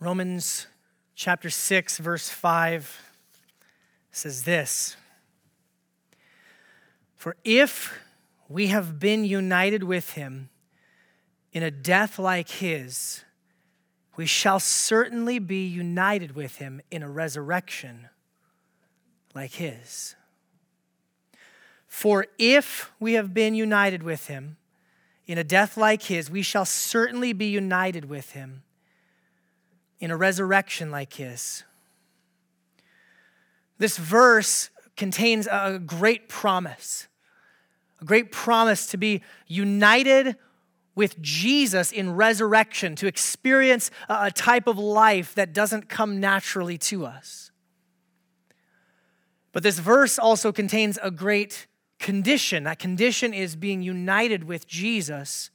Romans chapter 6, verse 5 says this For if we have been united with him in a death like his, we shall certainly be united with him in a resurrection like his. For if we have been united with him in a death like his, we shall certainly be united with him in a resurrection like his. This verse contains a great promise, a great promise to be united with Jesus in resurrection, to experience a type of life that doesn't come naturally to us. But this verse also contains a great condition. That condition is being united with Jesus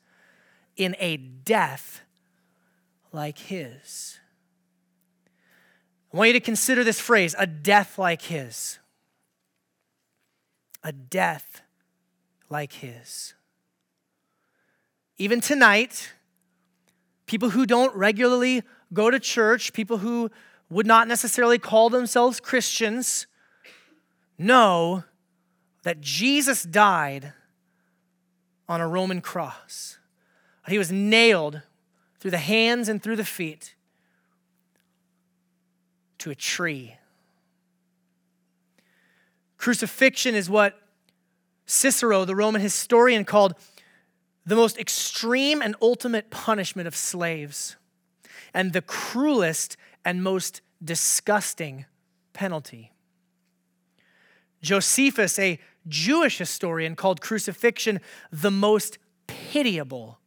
in a death like his. I want you to consider this phrase a death like his. A death like his. Even tonight, people who don't regularly go to church, people who would not necessarily call themselves Christians, know that Jesus died on a Roman cross. He was nailed through the hands and through the feet to a tree. Crucifixion is what Cicero, the Roman historian, called the most extreme and ultimate punishment of slaves, and the cruelest and most disgusting penalty. Josephus, a Jewish historian, called crucifixion the most pitiable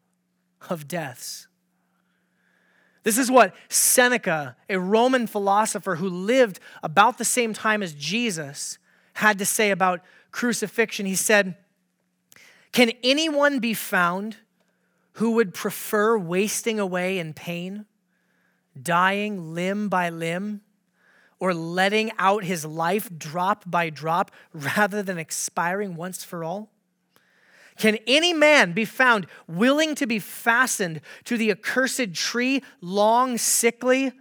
of deaths. This is what Seneca, a Roman philosopher who lived about the same time as Jesus, had to say about crucifixion. He said, can anyone be found who would prefer wasting away in pain, dying limb by limb, or letting out his life drop by drop rather than expiring once for all? Can any man be found willing to be fastened to the accursed tree, long, sickly,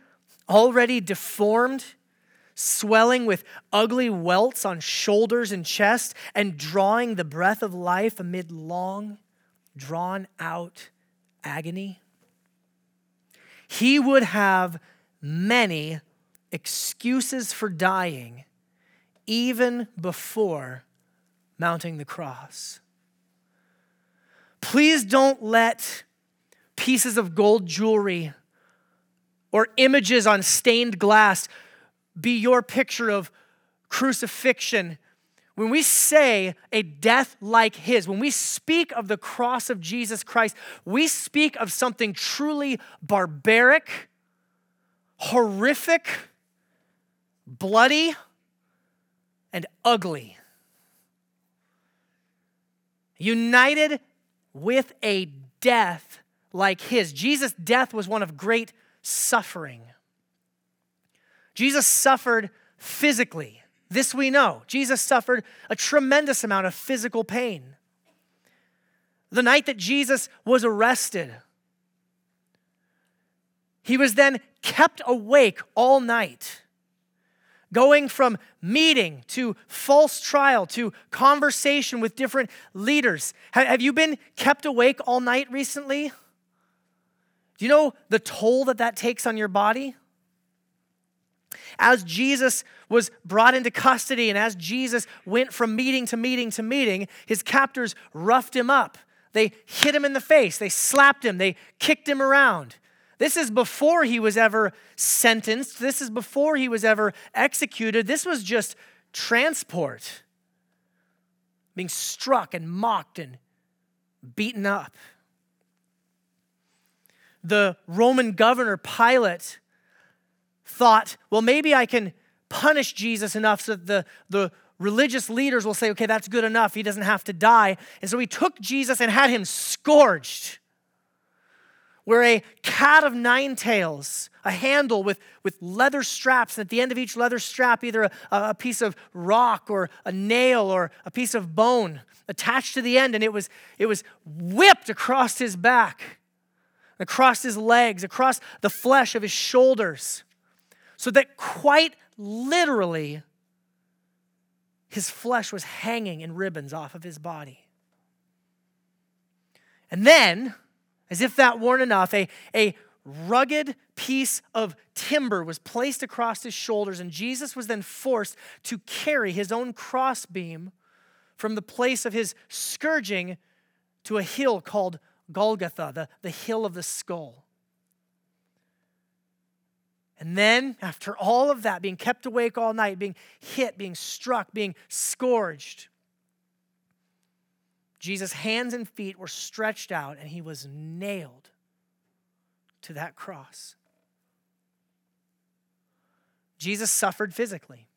already deformed? swelling with ugly welts on shoulders and chest, and drawing the breath of life amid long, drawn out agony? He would have many excuses for dying even before mounting the cross. Please don't let pieces of gold jewelry or images on stained glass be your picture of crucifixion. When we say a death like his, when we speak of the cross of Jesus Christ, we speak of something truly barbaric, horrific, bloody, and ugly. United with a death like his. Jesus' death was one of great suffering. Jesus suffered physically. This we know. Jesus suffered a tremendous amount of physical pain. The night that Jesus was arrested, he was then kept awake all night, going from meeting to false trial to conversation with different leaders. Have you been kept awake all night recently? Do you know the toll that that takes on your body? As Jesus was brought into custody and as Jesus went from meeting to meeting to meeting, his captors roughed him up. They hit him in the face, they slapped him, they kicked him around. This is before he was ever sentenced. This is before he was ever executed. This was just transport, being struck and mocked and beaten up. The Roman governor, Pilate, thought, well, maybe I can punish Jesus enough so that the, the religious leaders will say, okay, that's good enough. He doesn't have to die. And so he took Jesus and had him scourged, where a cat of nine tails, a handle with, with leather straps, and at the end of each leather strap, either a, a piece of rock or a nail or a piece of bone attached to the end, and it was, it was whipped across his back across his legs, across the flesh of his shoulders, so that quite literally his flesh was hanging in ribbons off of his body. And then, as if that weren't enough, a, a rugged piece of timber was placed across his shoulders, and Jesus was then forced to carry his own crossbeam from the place of his scourging to a hill called Golgotha, the, the hill of the skull. And then, after all of that, being kept awake all night, being hit, being struck, being scourged, Jesus' hands and feet were stretched out and he was nailed to that cross. Jesus suffered physically.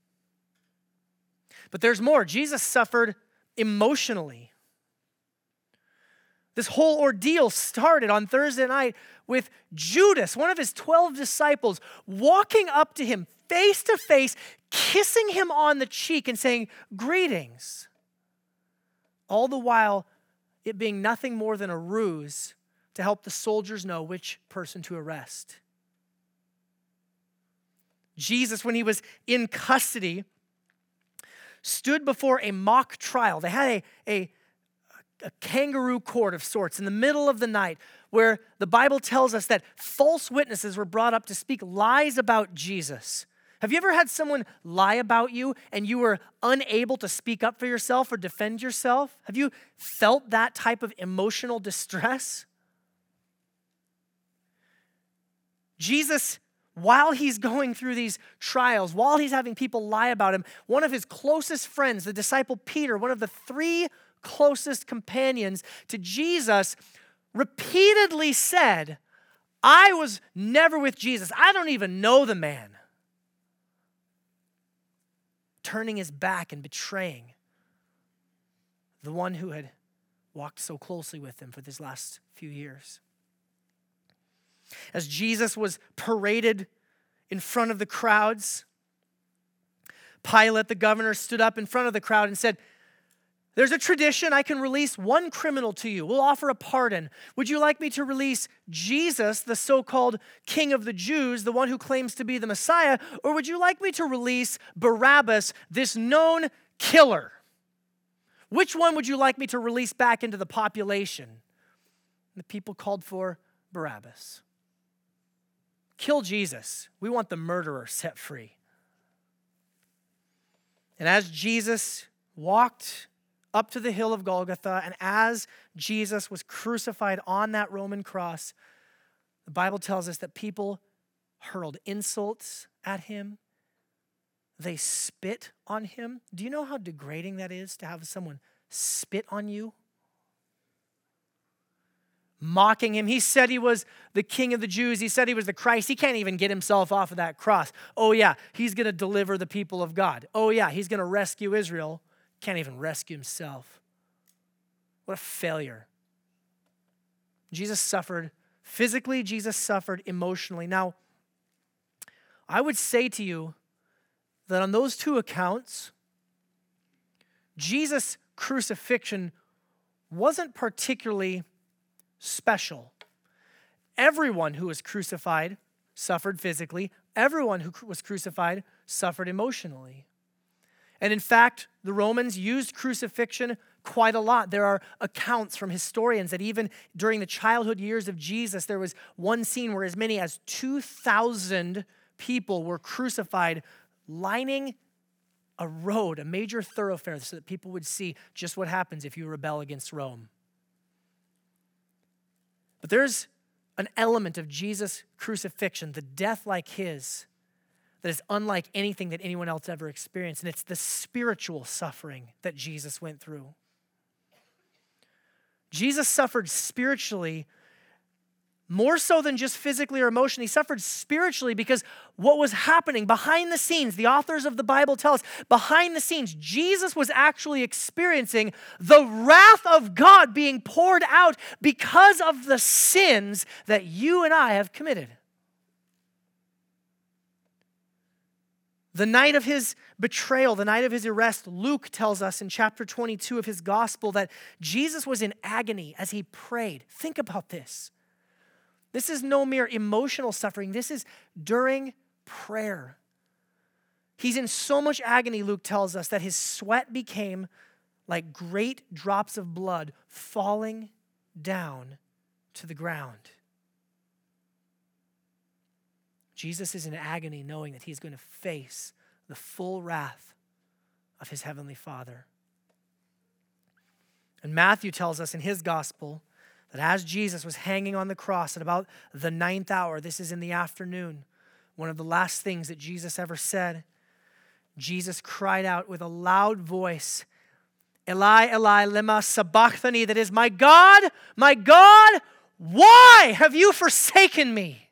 But there's more. Jesus suffered emotionally. This whole ordeal started on Thursday night with Judas, one of his 12 disciples, walking up to him face to face, kissing him on the cheek and saying, Greetings. All the while, it being nothing more than a ruse to help the soldiers know which person to arrest. Jesus, when he was in custody, stood before a mock trial. They had a, a a kangaroo court of sorts in the middle of the night where the Bible tells us that false witnesses were brought up to speak lies about Jesus. Have you ever had someone lie about you and you were unable to speak up for yourself or defend yourself? Have you felt that type of emotional distress? Jesus, while he's going through these trials, while he's having people lie about him, one of his closest friends, the disciple Peter, one of the three closest companions to Jesus, repeatedly said, I was never with Jesus. I don't even know the man. Turning his back and betraying the one who had walked so closely with him for these last few years. As Jesus was paraded in front of the crowds, Pilate, the governor, stood up in front of the crowd and said, there's a tradition I can release one criminal to you. We'll offer a pardon. Would you like me to release Jesus, the so called king of the Jews, the one who claims to be the Messiah? Or would you like me to release Barabbas, this known killer? Which one would you like me to release back into the population? The people called for Barabbas. Kill Jesus. We want the murderer set free. And as Jesus walked up to the hill of Golgotha, and as Jesus was crucified on that Roman cross, the Bible tells us that people hurled insults at him. They spit on him. Do you know how degrading that is to have someone spit on you? Mocking him. He said he was the king of the Jews. He said he was the Christ. He can't even get himself off of that cross. Oh, yeah, he's going to deliver the people of God. Oh, yeah, he's going to rescue Israel can't even rescue himself. What a failure. Jesus suffered physically, Jesus suffered emotionally. Now, I would say to you that on those two accounts, Jesus' crucifixion wasn't particularly special. Everyone who was crucified suffered physically, everyone who was crucified suffered emotionally. And in fact, the Romans used crucifixion quite a lot. There are accounts from historians that even during the childhood years of Jesus, there was one scene where as many as 2,000 people were crucified, lining a road, a major thoroughfare, so that people would see just what happens if you rebel against Rome. But there's an element of Jesus' crucifixion, the death like his, that is unlike anything that anyone else ever experienced. And it's the spiritual suffering that Jesus went through. Jesus suffered spiritually more so than just physically or emotionally. He suffered spiritually because what was happening behind the scenes, the authors of the Bible tell us, behind the scenes, Jesus was actually experiencing the wrath of God being poured out because of the sins that you and I have committed. The night of his betrayal, the night of his arrest, Luke tells us in chapter 22 of his gospel that Jesus was in agony as he prayed. Think about this. This is no mere emotional suffering. This is during prayer. He's in so much agony, Luke tells us, that his sweat became like great drops of blood falling down to the ground. Jesus is in agony knowing that he's going to face the full wrath of his heavenly Father. And Matthew tells us in his gospel that as Jesus was hanging on the cross at about the ninth hour, this is in the afternoon, one of the last things that Jesus ever said, Jesus cried out with a loud voice, Eli, Eli, lema sabachthani, that is, My God, my God, why have you forsaken me?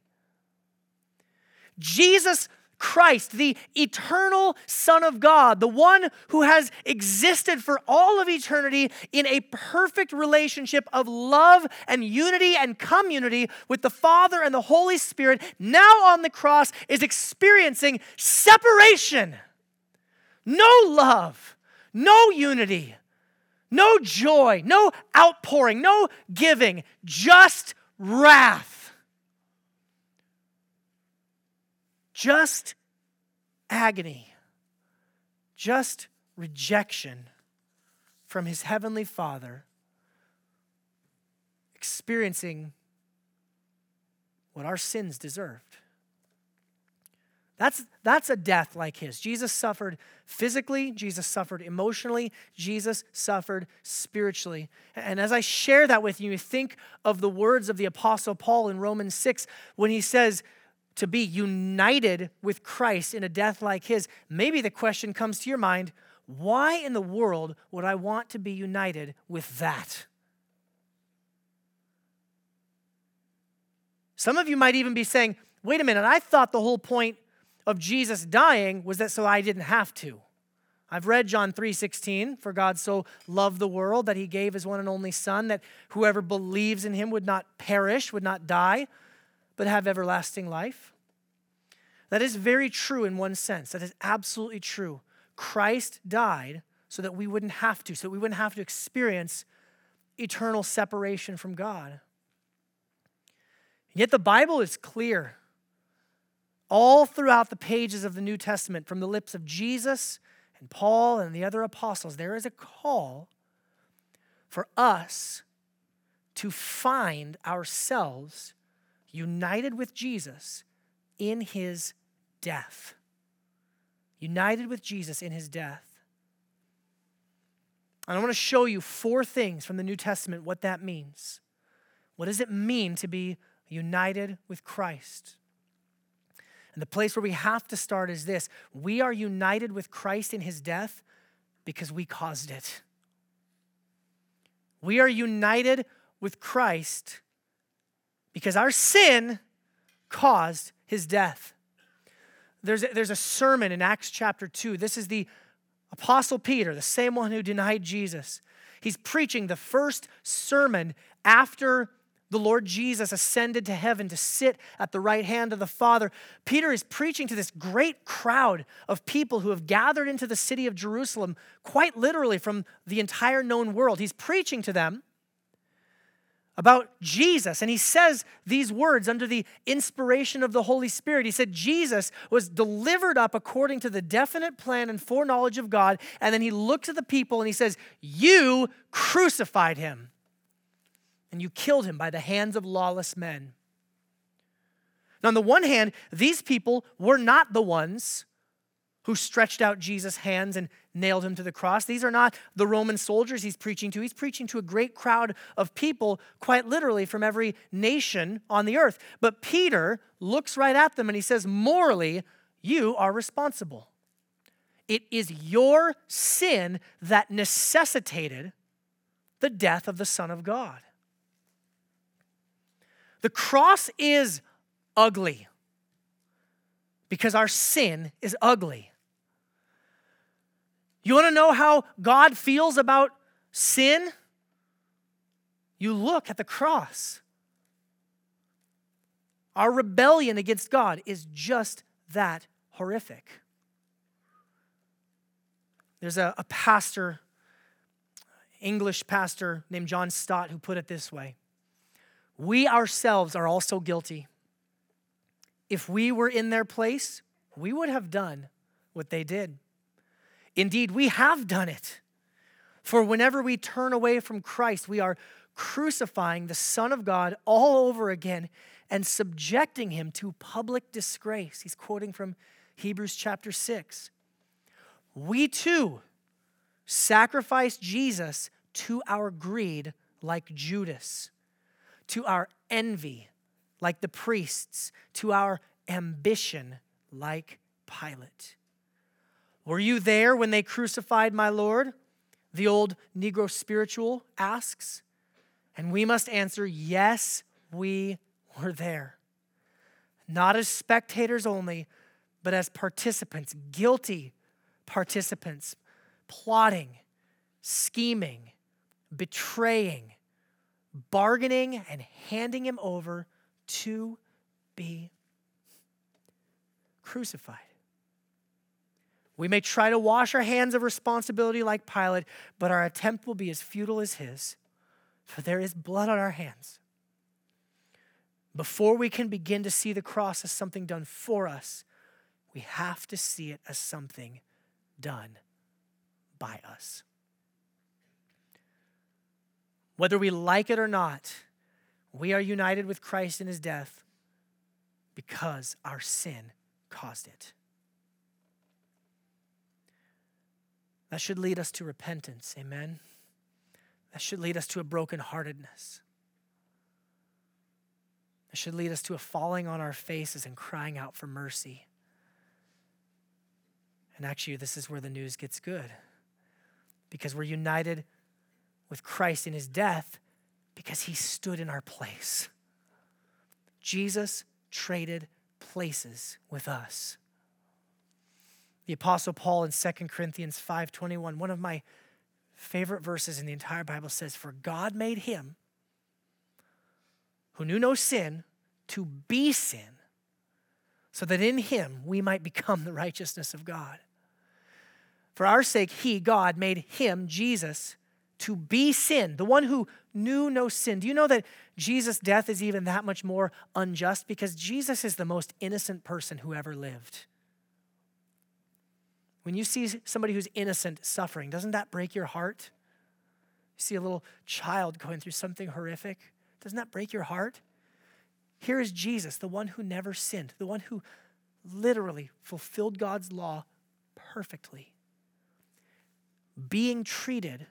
Jesus Christ, the eternal Son of God, the one who has existed for all of eternity in a perfect relationship of love and unity and community with the Father and the Holy Spirit, now on the cross is experiencing separation. No love, no unity, no joy, no outpouring, no giving, just wrath. Just agony, just rejection from his heavenly Father, experiencing what our sins deserved. That's, that's a death like his. Jesus suffered physically, Jesus suffered emotionally, Jesus suffered spiritually. And as I share that with you, think of the words of the Apostle Paul in Romans 6 when he says, to be united with Christ in a death like his, maybe the question comes to your mind why in the world would I want to be united with that? Some of you might even be saying, wait a minute, I thought the whole point of Jesus dying was that so I didn't have to. I've read John 3:16, for God so loved the world that he gave his one and only son that whoever believes in him would not perish, would not die, but have everlasting life. That is very true in one sense. That is absolutely true. Christ died so that we wouldn't have to, so we wouldn't have to experience eternal separation from God. Yet the Bible is clear all throughout the pages of the New Testament, from the lips of Jesus and Paul and the other apostles, there is a call for us to find ourselves united with Jesus in his death. United with Jesus in his death. And I want to show you four things from the New Testament what that means. What does it mean to be united with Christ? And the place where we have to start is this we are united with Christ in his death because we caused it. We are united with Christ because our sin caused his death. There's a, there's a sermon in Acts chapter 2. This is the Apostle Peter, the same one who denied Jesus. He's preaching the first sermon after the Lord Jesus ascended to heaven to sit at the right hand of the Father. Peter is preaching to this great crowd of people who have gathered into the city of Jerusalem, quite literally from the entire known world. He's preaching to them about Jesus. And he says these words under the inspiration of the Holy Spirit. He said, Jesus was delivered up according to the definite plan and foreknowledge of God. And then he looks at the people and he says, You crucified him, and you killed him by the hands of lawless men. Now, on the one hand, these people were not the ones who stretched out Jesus' hands and nailed him to the cross. These are not the Roman soldiers he's preaching to. He's preaching to a great crowd of people, quite literally from every nation on the earth. But Peter looks right at them and he says, Morally, you are responsible. It is your sin that necessitated the death of the Son of God. The cross is ugly because our sin is ugly. You want to know how God feels about sin? You look at the cross. Our rebellion against God is just that horrific. There's a, a pastor, English pastor named John Stott, who put it this way We ourselves are also guilty. If we were in their place, we would have done what they did. Indeed, we have done it. For whenever we turn away from Christ, we are crucifying the Son of God all over again and subjecting him to public disgrace. He's quoting from Hebrews chapter 6. We too sacrifice Jesus to our greed like Judas, to our envy like the priests, to our ambition like Pilate. Were you there when they crucified my Lord? The old Negro spiritual asks. And we must answer, yes, we were there. Not as spectators only, but as participants, guilty participants, plotting, scheming, betraying, bargaining, and handing him over to be crucified. We may try to wash our hands of responsibility like Pilate, but our attempt will be as futile as his, for there is blood on our hands. Before we can begin to see the cross as something done for us, we have to see it as something done by us. Whether we like it or not, we are united with Christ in his death because our sin caused it. That should lead us to repentance. Amen. That should lead us to a brokenheartedness. That should lead us to a falling on our faces and crying out for mercy. And actually, this is where the news gets good because we're united with Christ in his death because he stood in our place. Jesus traded places with us. The apostle Paul in 2 Corinthians 5:21, one of my favorite verses in the entire Bible says, "For God made him who knew no sin to be sin, so that in him we might become the righteousness of God." For our sake, he, God, made him, Jesus, to be sin, the one who knew no sin. Do you know that Jesus' death is even that much more unjust? Because Jesus is the most innocent person who ever lived. When you see somebody who's innocent suffering, doesn't that break your heart? You see a little child going through something horrific, doesn't that break your heart? Here is Jesus, the one who never sinned, the one who literally fulfilled God's law perfectly, being treated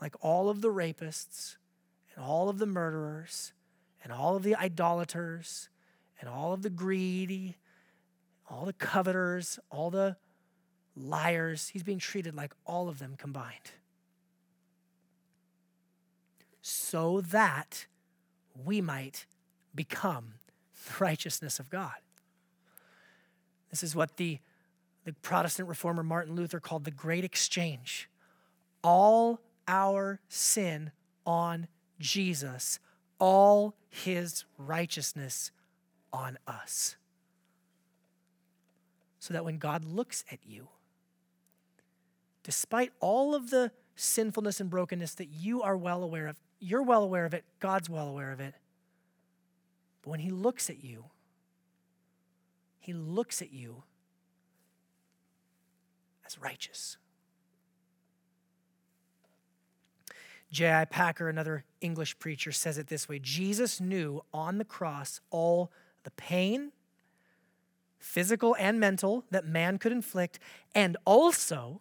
like all of the rapists and all of the murderers and all of the idolaters and all of the greedy, all the coveters, all the liars. He's being treated like all of them combined. So that we might become the righteousness of God. This is what the, the Protestant reformer Martin Luther called the great exchange. All our sin on Jesus, all his righteousness on us. So that when God looks at you, despite all of the sinfulness and brokenness that you are well aware of, you're well aware of it, God's well aware of it. But when he looks at you, he looks at you as righteous. J.I. Packer, another English preacher, says it this way Jesus knew on the cross all the pain, physical and mental, that man could inflict, and also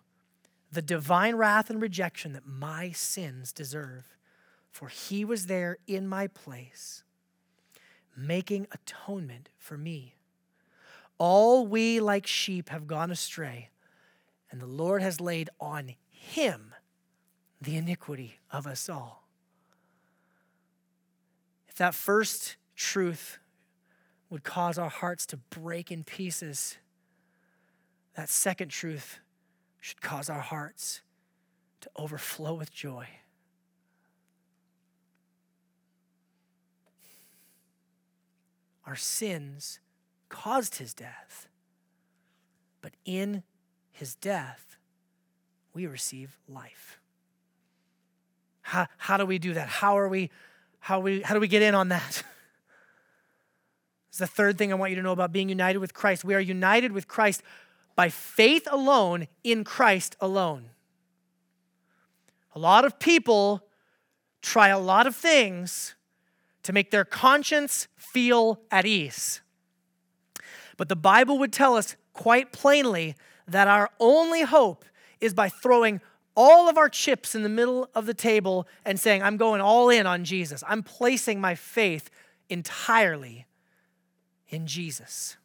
the divine wrath and rejection that my sins deserve. For he was there in my place, making atonement for me. All we like sheep have gone astray, and the Lord has laid on him the iniquity of us all. If that first truth would cause our hearts to break in pieces, that second truth should cause our hearts to overflow with joy. Our sins caused his death, but in his death, we receive life. How, how do we do that? How are we, how, we, how do we get in on that? It's the third thing I want you to know about being united with Christ. We are united with Christ by faith alone in Christ alone. A lot of people try a lot of things to make their conscience feel at ease. But the Bible would tell us quite plainly that our only hope is by throwing all of our chips in the middle of the table and saying, I'm going all in on Jesus. I'm placing my faith entirely in Jesus.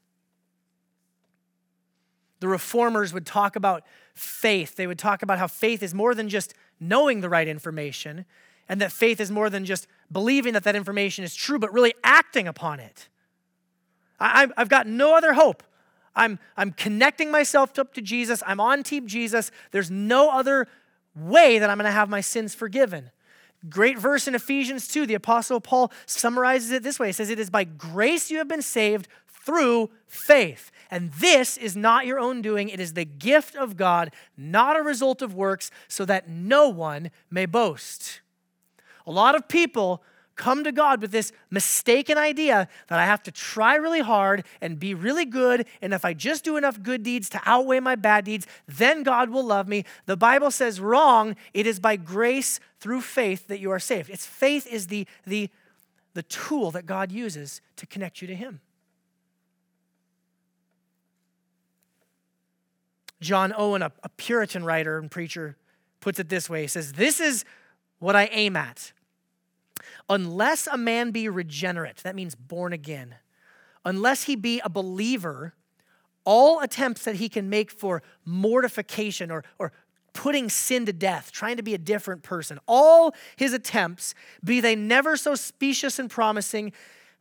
The reformers would talk about faith. They would talk about how faith is more than just knowing the right information, and that faith is more than just believing that that information is true, but really acting upon it. I, have got no other hope. I'm, I'm connecting myself up to Jesus. I'm on Team Jesus. There's no other way that I'm going to have my sins forgiven. Great verse in Ephesians 2. The Apostle Paul summarizes it this way He says, It is by grace you have been saved through faith. And this is not your own doing, it is the gift of God, not a result of works, so that no one may boast. A lot of people come to God with this mistaken idea that I have to try really hard and be really good. And if I just do enough good deeds to outweigh my bad deeds, then God will love me. The Bible says wrong. It is by grace through faith that you are saved. It's faith is the, the, the tool that God uses to connect you to Him. John Owen, a, a Puritan writer and preacher, puts it this way He says, This is what I aim at Unless a man be regenerate, that means born again, unless he be a believer, all attempts that he can make for mortification or, or putting sin to death, trying to be a different person, all his attempts, be they never so specious and promising,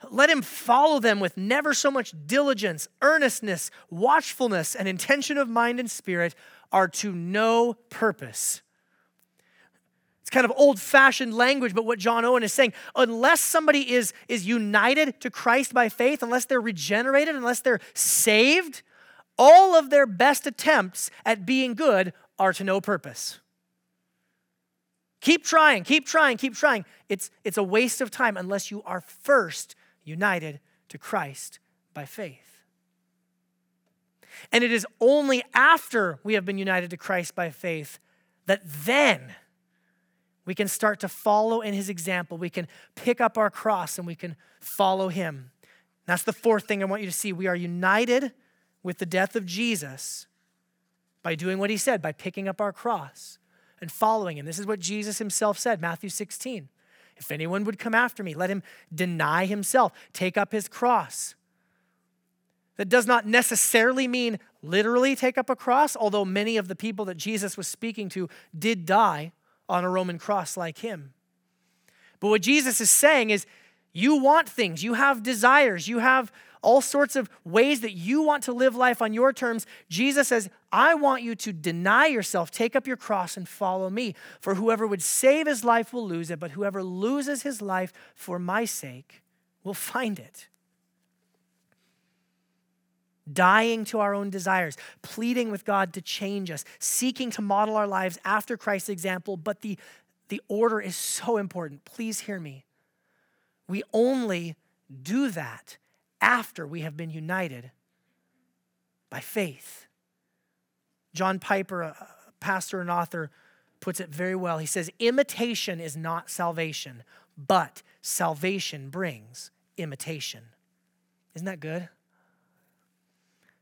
let him follow them with never so much diligence, earnestness, watchfulness, and intention of mind and spirit, are to no purpose. It's kind of old fashioned language, but what John Owen is saying, unless somebody is, is united to Christ by faith, unless they're regenerated, unless they're saved, all of their best attempts at being good are to no purpose. Keep trying, keep trying, keep trying. It's, it's a waste of time unless you are first united to Christ by faith. And it is only after we have been united to Christ by faith that then we can start to follow in his example. We can pick up our cross and we can follow him. That's the fourth thing I want you to see. We are united with the death of Jesus by doing what he said, by picking up our cross and following him. This is what Jesus himself said, Matthew 16. If anyone would come after me, let him deny himself, take up his cross. That does not necessarily mean literally take up a cross, although many of the people that Jesus was speaking to did die on a Roman cross like him. But what Jesus is saying is, you want things, you have desires, you have all sorts of ways that you want to live life on your terms. Jesus says, I want you to deny yourself, take up your cross, and follow me. For whoever would save his life will lose it, but whoever loses his life for my sake will find it dying to our own desires, pleading with God to change us, seeking to model our lives after Christ's example. But the, the order is so important. Please hear me. We only do that after we have been united by faith. John Piper, a pastor and author, puts it very well. He says, Imitation is not salvation, but salvation brings imitation. Isn't that good?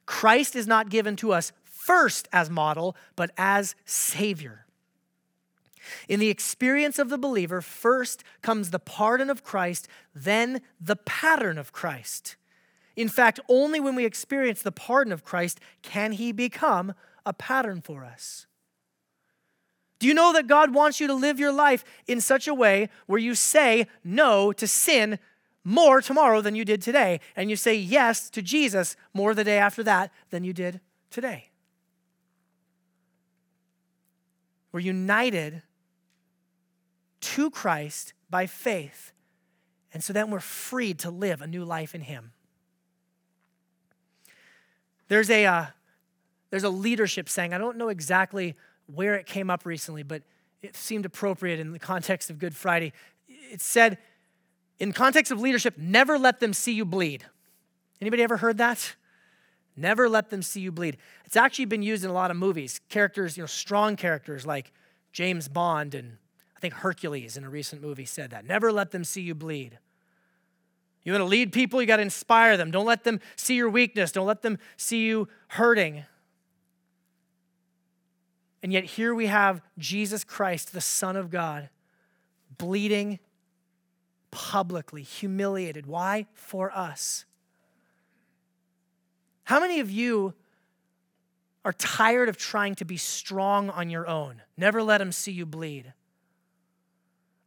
Christ is not given to us first as model, but as Savior. In the experience of the believer, first comes the pardon of Christ, then the pattern of Christ. In fact, only when we experience the pardon of Christ can He become a pattern for us. Do you know that God wants you to live your life in such a way where you say no to sin more tomorrow than you did today. And you say yes to Jesus more the day after that than you did today. We're united to Christ by faith. And so then we're freed to live a new life in Him. There's a, uh, there's a leadership saying, I don't know exactly where it came up recently, but it seemed appropriate in the context of Good Friday. It said, in context of leadership, never let them see you bleed. Anybody ever heard that? Never let them see you bleed. It's actually been used in a lot of movies. Characters, you know, strong characters like James Bond and I think Hercules in a recent movie said that. Never let them see you bleed. You want to lead people, you got to inspire them. Don't let them see your weakness. Don't let them see you hurting. And yet, here we have Jesus Christ, the Son of God, bleeding publicly, humiliated. Why? For us. How many of you are tired of trying to be strong on your own? Never let him see you bleed.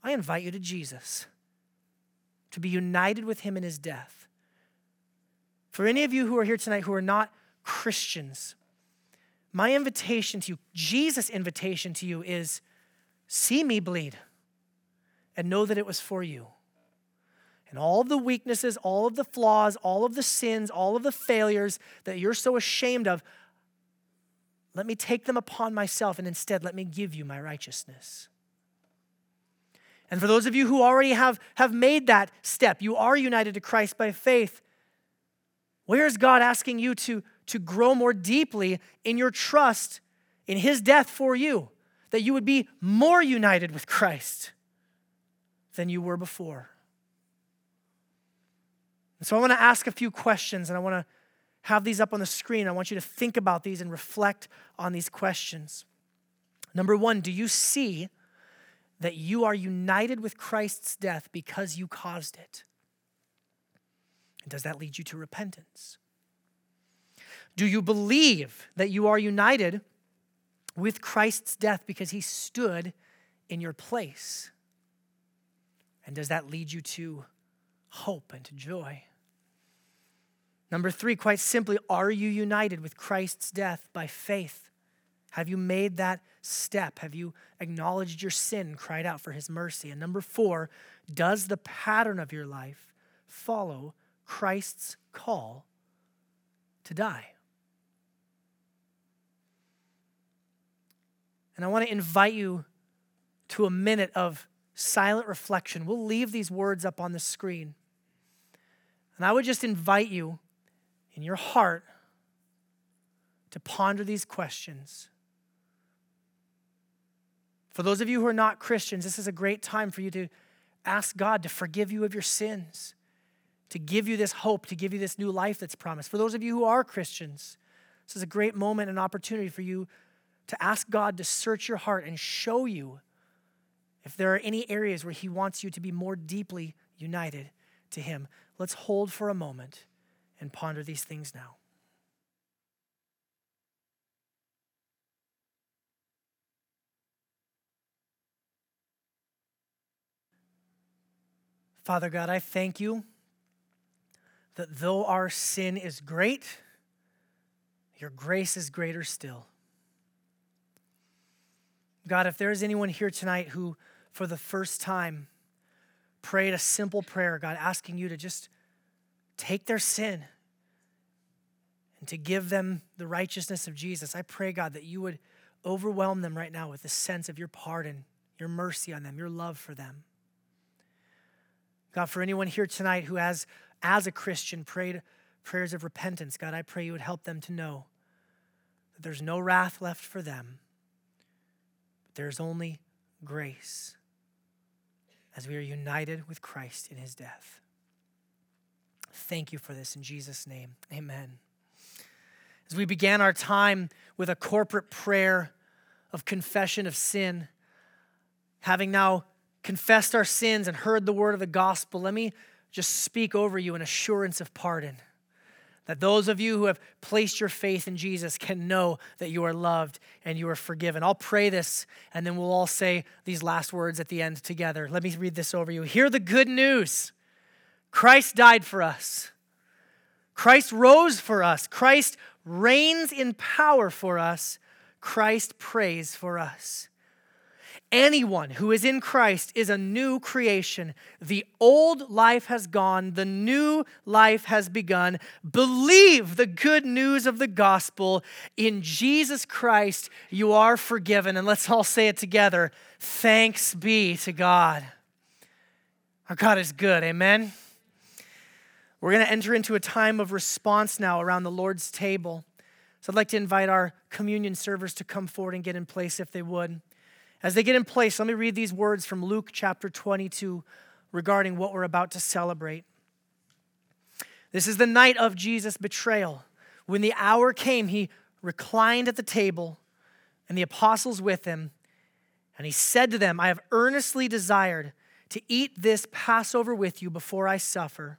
I invite you to Jesus, to be united with him in his death. For any of you who are here tonight who are not Christians, my invitation to you, Jesus' invitation to you is see me bleed and know that it was for you and all of the weaknesses, all of the flaws, all of the sins, all of the failures that you're so ashamed of, let me take them upon myself and instead let me give you my righteousness. And for those of you who already have, have made that step, you are united to Christ by faith. Where is God asking you to, to grow more deeply in your trust in His death for you? That you would be more united with Christ than you were before. And so I want to ask a few questions and I want to have these up on the screen. I want you to think about these and reflect on these questions. Number one, do you see that you are united with Christ's death because you caused it? And does that lead you to repentance? Do you believe that you are united with Christ's death because he stood in your place? And does that lead you to hope and to joy? Number three, quite simply, are you united with Christ's death by faith? Have you made that step? Have you acknowledged your sin, cried out for his mercy? And number four, does the pattern of your life follow Christ's call to die? And I want to invite you to a minute of silent reflection. We'll leave these words up on the screen. And I would just invite you in your heart to ponder these questions. For those of you who are not Christians, this is a great time for you to ask God to forgive you of your sins, to give you this hope, to give you this new life that's promised. For those of you who are Christians, this is a great moment and opportunity for you to ask God to search your heart and show you if there are any areas where He wants you to be more deeply united to Him. Let's hold for a moment and ponder these things now. Father God, I thank you that though our sin is great, your grace is greater still. God, if there is anyone here tonight who, for the first time, prayed a simple prayer, God, asking you to just take their sin and to give them the righteousness of Jesus. I pray, God, that you would overwhelm them right now with the sense of your pardon, your mercy on them, your love for them. God, for anyone here tonight who has, as a Christian, prayed prayers of repentance, God, I pray you would help them to know that there's no wrath left for them, but there's only grace as we are united with Christ in his death. Thank you for this in Jesus' name. Amen. As we began our time with a corporate prayer of confession of sin, having now confessed our sins and heard the word of the gospel, let me just speak over you an assurance of pardon. That those of you who have placed your faith in Jesus can know that you are loved and you are forgiven. I'll pray this and then we'll all say these last words at the end together. Let me read this over you. Hear the good news. Christ died for us. Christ rose for us. Christ reigns in power for us. Christ prays for us. Anyone who is in Christ is a new creation. The old life has gone, the new life has begun. Believe the good news of the gospel. In Jesus Christ, you are forgiven. And let's all say it together Thanks be to God. Our God is good. Amen. We're going to enter into a time of response now around the Lord's table. So I'd like to invite our communion servers to come forward and get in place if they would. As they get in place, let me read these words from Luke chapter 22 regarding what we're about to celebrate. This is the night of Jesus' betrayal. When the hour came, he reclined at the table and the apostles with him. And he said to them, I have earnestly desired to eat this Passover with you before I suffer.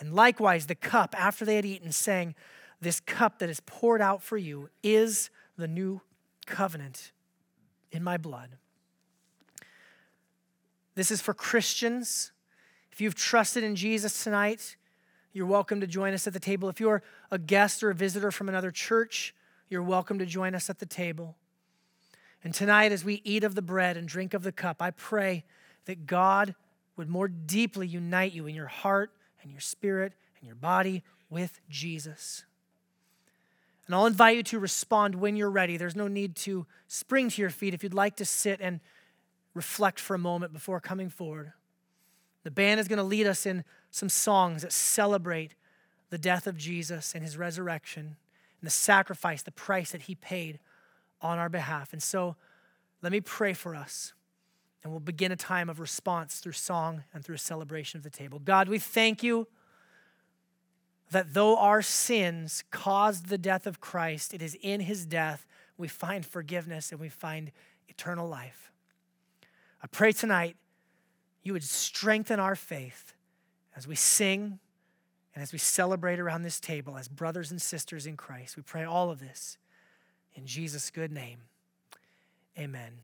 And likewise, the cup after they had eaten, saying, This cup that is poured out for you is the new covenant in my blood. This is for Christians. If you've trusted in Jesus tonight, you're welcome to join us at the table. If you're a guest or a visitor from another church, you're welcome to join us at the table. And tonight, as we eat of the bread and drink of the cup, I pray that God would more deeply unite you in your heart and your spirit and your body with Jesus. And I'll invite you to respond when you're ready. There's no need to spring to your feet if you'd like to sit and reflect for a moment before coming forward. The band is going to lead us in some songs that celebrate the death of Jesus and his resurrection and the sacrifice, the price that he paid on our behalf. And so let me pray for us. And we'll begin a time of response through song and through a celebration of the table. God, we thank you that though our sins caused the death of Christ, it is in his death we find forgiveness and we find eternal life. I pray tonight you would strengthen our faith as we sing and as we celebrate around this table as brothers and sisters in Christ. We pray all of this in Jesus' good name. Amen.